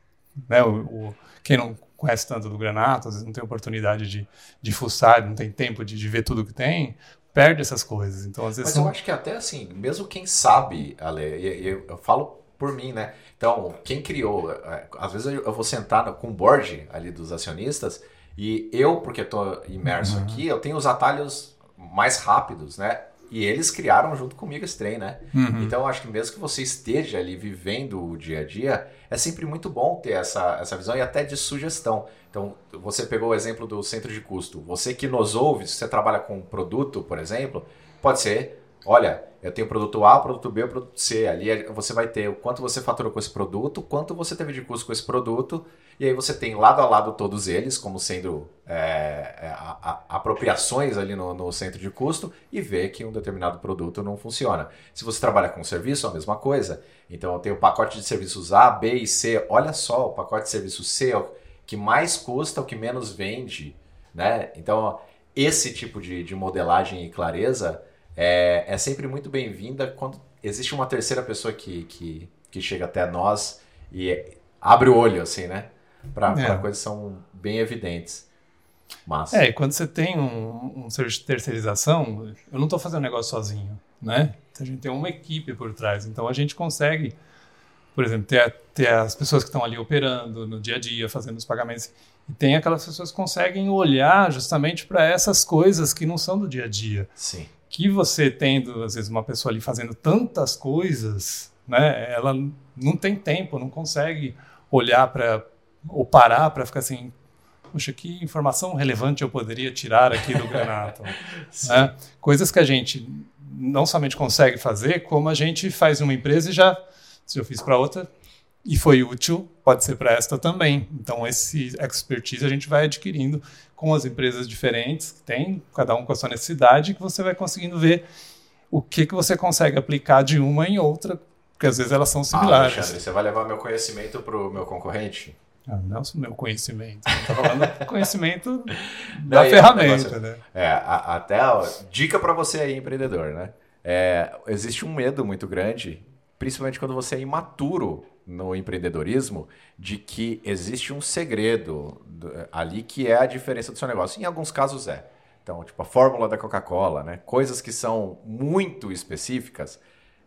né, o, o, quem não conhece tanto do Granato, às vezes não tem oportunidade de, de fuçar, não tem tempo de, de ver tudo que tem, perde essas coisas. Então, às vezes Mas são... eu acho que até assim, mesmo quem sabe, Ale, eu, eu, falo por mim, né? Então, quem criou, é, às vezes eu vou sentar com o board ali dos acionistas e eu, porque estou imerso uhum. aqui, eu tenho os atalhos mais rápidos, né? E eles criaram junto comigo esse trem, né? Uhum. Então, acho que mesmo que você esteja ali vivendo o dia a dia, é sempre muito bom ter essa, essa visão e até de sugestão. Então, você pegou o exemplo do centro de custo. Você que nos ouve, se você trabalha com produto, por exemplo, pode ser, olha, eu tenho produto A, produto B, produto C. Ali você vai ter o quanto você faturou com esse produto, quanto você teve de custo com esse produto e aí você tem lado a lado todos eles, como sendo é, é, a, a, apropriações ali no, no, centro de custo, e vê que um determinado produto não funciona. Se você trabalha com serviço, a mesma coisa. Então eu tenho o pacote de serviços A, B e C. Olha só, o pacote de serviço C é o que mais custa, o que menos vende. Né? Então, esse tipo de, de modelagem e clareza é, é sempre muito bem-vinda quando existe uma terceira pessoa que, que, que chega até nós e abre o olho, assim, né? Para É. coisas que são bem evidentes. Mas, É, e quando você tem um, um serviço de terceirização, eu não estou fazendo negócio sozinho, né? A gente tem uma equipe por trás, então a gente consegue, por exemplo, ter, ter as pessoas que estão ali operando no dia a dia, fazendo os pagamentos, e tem aquelas pessoas que conseguem olhar justamente para essas coisas que não são do dia a dia. sim. Que você tendo, às vezes, uma pessoa ali fazendo tantas coisas, né? Ela não tem tempo, não consegue olhar para ou parar para ficar assim, puxa, que informação relevante eu poderia tirar aqui do Granato? né? Coisas que a gente não somente consegue fazer, como a gente faz uma empresa e já, se eu fiz para outra e foi útil, pode ser para esta também. Então, esse expertise a gente vai adquirindo com as empresas diferentes que tem, cada um com a sua necessidade, que você vai conseguindo ver o que, que você consegue aplicar de uma em outra, porque às vezes elas são Ah, similares. Alexandre, você vai levar meu conhecimento pro meu concorrente? Ah, não o meu conhecimento. Estou falando do conhecimento Daí da é um ferramenta, negócio- né? É, a- até dica para você aí, empreendedor, né? É, existe um medo muito grande, principalmente quando você é imaturo no empreendedorismo, de que existe um segredo do- ali que é a diferença do seu negócio. Em alguns casos é. Então, tipo a fórmula da Coca-Cola, né? Coisas que são muito específicas,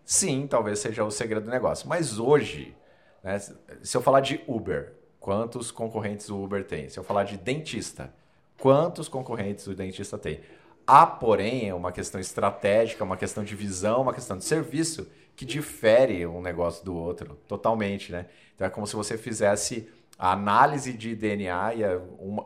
sim, talvez seja o segredo do negócio. Mas hoje, né, se eu falar de Uber, quantos concorrentes o Uber tem? Se eu falar de dentista, quantos concorrentes o dentista tem? Há, porém, uma questão estratégica, uma questão de visão, uma questão de serviço que difere um negócio do outro totalmente, né? Então é como se você fizesse a análise de DNA e uma-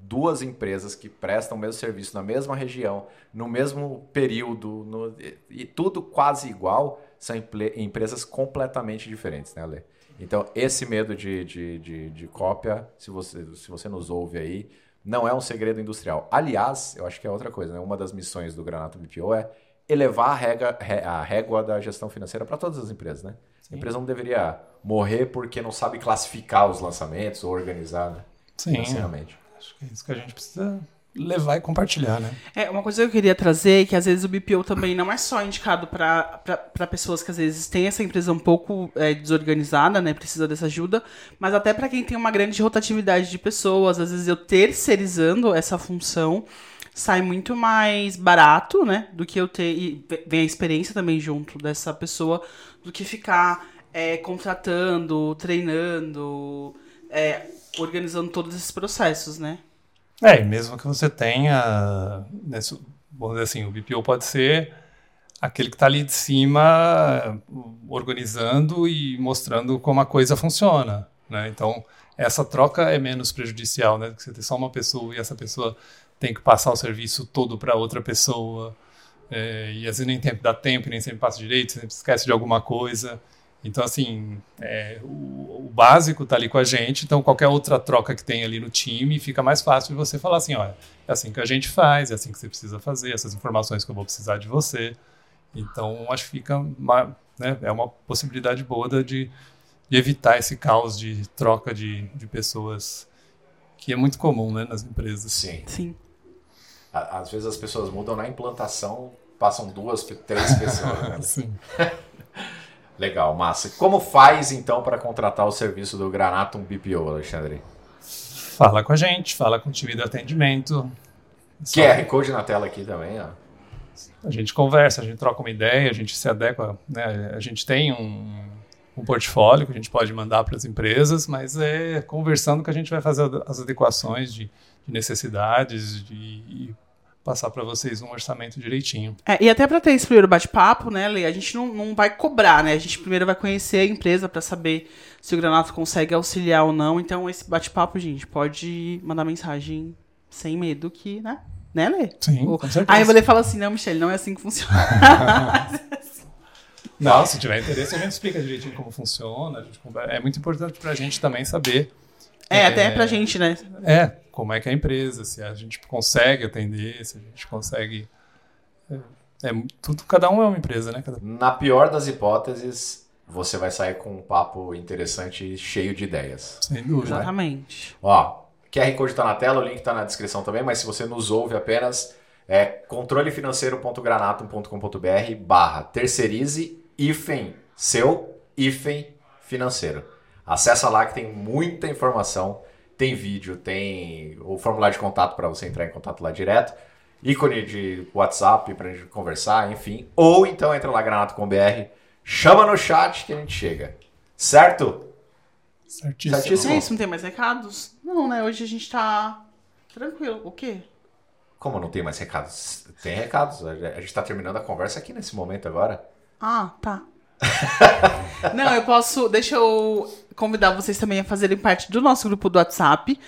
duas empresas que prestam o mesmo serviço na mesma região, no mesmo período, no- e, e tudo quase igual, são empresas completamente diferentes, né, Ale? Então, esse medo de, de, de, de cópia, se você, se você nos ouve aí, não é um segredo industrial. Aliás, eu acho que é outra coisa, né? Uma das missões do Granato BPO é elevar a régua, ré- a régua da gestão financeira para todas as empresas, né? A empresa não deveria morrer porque não sabe classificar os lançamentos ou organizar né? Sim, financeiramente. acho que é isso que a gente precisa levar e compartilhar, né? É, uma coisa que eu queria trazer é que às vezes o BPO também não é só indicado para pessoas que às vezes têm essa empresa um pouco é, desorganizada, né, precisa dessa ajuda, mas até para quem tem uma grande rotatividade de pessoas, às vezes eu terceirizando essa função sai muito mais barato, né, do que eu ter e ve- vem a experiência também junto dessa pessoa do que ficar é, contratando, treinando, é, organizando todos esses processos, né? É, e mesmo que você tenha, né, su- vamos dizer assim, o BPO pode ser aquele que está ali de cima organizando e mostrando como a coisa funciona, né? Então, essa troca é menos prejudicial, né? Que você tem só uma pessoa e essa pessoa tem que passar o serviço todo para outra pessoa, é, e às vezes nem sempre dá tempo, nem sempre passa direito, sempre esquece de alguma coisa. Então, assim, é, o, o básico está ali com a gente, então qualquer outra troca que tem ali no time fica mais fácil de você falar assim, olha, é assim que a gente faz, é assim que você precisa fazer, essas informações que eu vou precisar de você. Então, acho que fica uma, né, é uma possibilidade boa da- de, de evitar esse caos de troca de, de pessoas que é muito comum né, nas empresas. Sim. Sim. À- Às vezes as pessoas mudam na implantação, passam duas, três pessoas. né? Sim. Legal, massa. Como faz então para contratar o serviço do Granatum BPO, Alexandre? Fala com a gente, fala com o time de atendimento. Só- QR Code na tela aqui também, ó. A gente conversa, a gente troca uma ideia, a gente se adequa. Né? A gente tem um, um portfólio que a gente pode mandar para as empresas, mas é conversando que a gente vai fazer as adequações de, de necessidades de, e passar para vocês um orçamento direitinho. É, e até para ter esse primeiro bate-papo, né, Lê, a gente não, não vai cobrar, né? A gente primeiro vai conhecer a empresa para saber se o Granato consegue auxiliar ou não. Então, esse bate-papo, gente, pode mandar mensagem sem medo que, né? Né, Lê? Sim, com certeza. Aí o Lê fala assim, não, Michelle, não é assim que funciona. Não, se tiver interesse, a gente explica direitinho como funciona. a é muito importante para a gente também saber é, até pra gente, né? é, como é que é a empresa, se a gente consegue atender, se a gente consegue. É, é tudo, cada um é uma empresa, né? Cada- Na pior das hipóteses, você vai sair com um papo interessante e cheio de ideias. sem dúvida. Exatamente. Ó, QR Code tá na tela, o link tá na descrição também, mas se você nos ouve apenas, é controlefinanceiro.granatum.com.br barra terceirize hífen seu hífen financeiro. Acessa lá que tem muita informação tem vídeo, tem o formulário de contato para você entrar em contato lá direto, ícone de WhatsApp para gente conversar, enfim. Ou então entra lá Granato com BR, chama no chat que a gente chega. Certo? Certíssimo. Certíssimo. É isso, não tem mais recados? Não, né? Hoje a gente tá tranquilo. O quê? Como não tem mais recados? Tem recados. A gente tá terminando a conversa aqui nesse momento agora. Ah, tá. Não, eu posso. Deixa eu convidar vocês também a fazerem parte do nosso grupo do WhatsApp.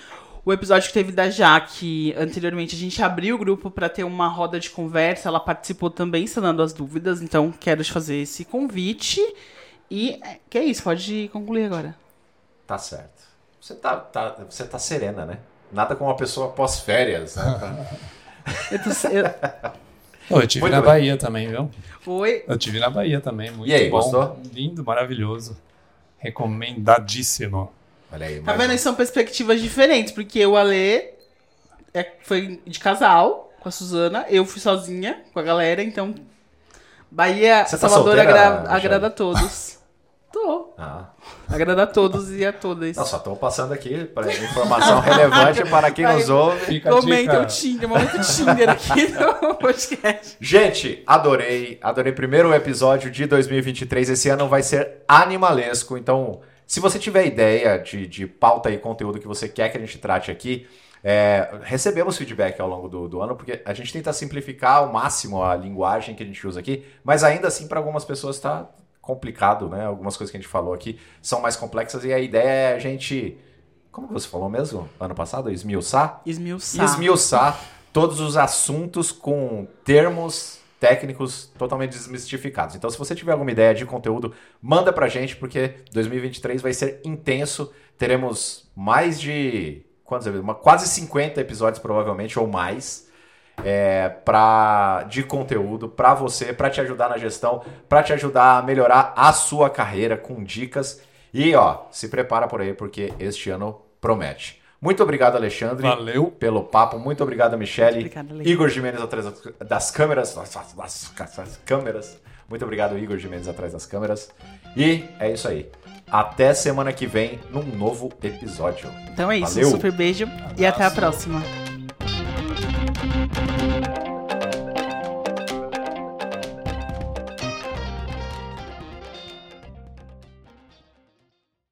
O episódio que teve da Jaque, anteriormente, a gente abriu o grupo para ter uma roda de conversa. Ela participou também, sanando as dúvidas. Então, quero te fazer esse convite. E é, que é isso, pode concluir agora. Tá certo. Você tá, tá- você tá serena, né? Nada como uma pessoa pós-férias, né? Pra- Eu tô, eu, Pô, eu tive Muito na bem. Bahia também, viu? Oi. Eu tive na Bahia também, muito E aí, bom. gostou? Lindo, maravilhoso. Recomendadíssimo. Olha aí, Tá mais vendo? Isso São perspectivas diferentes, porque o Ale é, foi de casal com a Suzana, eu fui sozinha com a galera, então. Bahia Você tá Salvador solteira, agra- agrada a todos. Tô. Ah. Agrada a todos e a todas. Não, só estou passando aqui para informação relevante para quem nos ouve. Comenta o. Tinder, momento Tinder aqui no podcast. Gente, adorei, adorei. Primeiro episódio de 2023. Esse ano vai ser animalesco. Então, se você tiver ideia de, de pauta e conteúdo que você quer que a gente trate aqui, é, recebemos feedback ao longo do, do ano, porque a gente tenta simplificar ao máximo a linguagem que a gente usa aqui, mas ainda assim, para algumas pessoas está complicado, né? Algumas coisas que a gente falou aqui são mais complexas e a ideia é a gente. Como você falou mesmo ano passado? Esmiuçar? Esmiuçar. esmiuçar todos os assuntos com termos técnicos totalmente desmistificados. Então, se você tiver alguma ideia de conteúdo, manda pra gente, porque 2023 vai ser intenso. Teremos mais de. Quantos? Quase 50 episódios, provavelmente, ou mais. É, pra, de conteúdo para você, para te ajudar na gestão, para te ajudar a melhorar a sua carreira com dicas. E ó, se prepara por aí porque este ano promete. Muito obrigado, Alexandre Valeu. pelo papo. Muito obrigado, Michele. Obrigada, Lê. Igor Jimenez atrás das câmeras. Das, das- das câmeras. Muito obrigado, Igor Jimenez atrás das câmeras. E é isso aí. Até semana que vem num novo episódio. Então é isso, Valeu. um super beijo e até a próxima.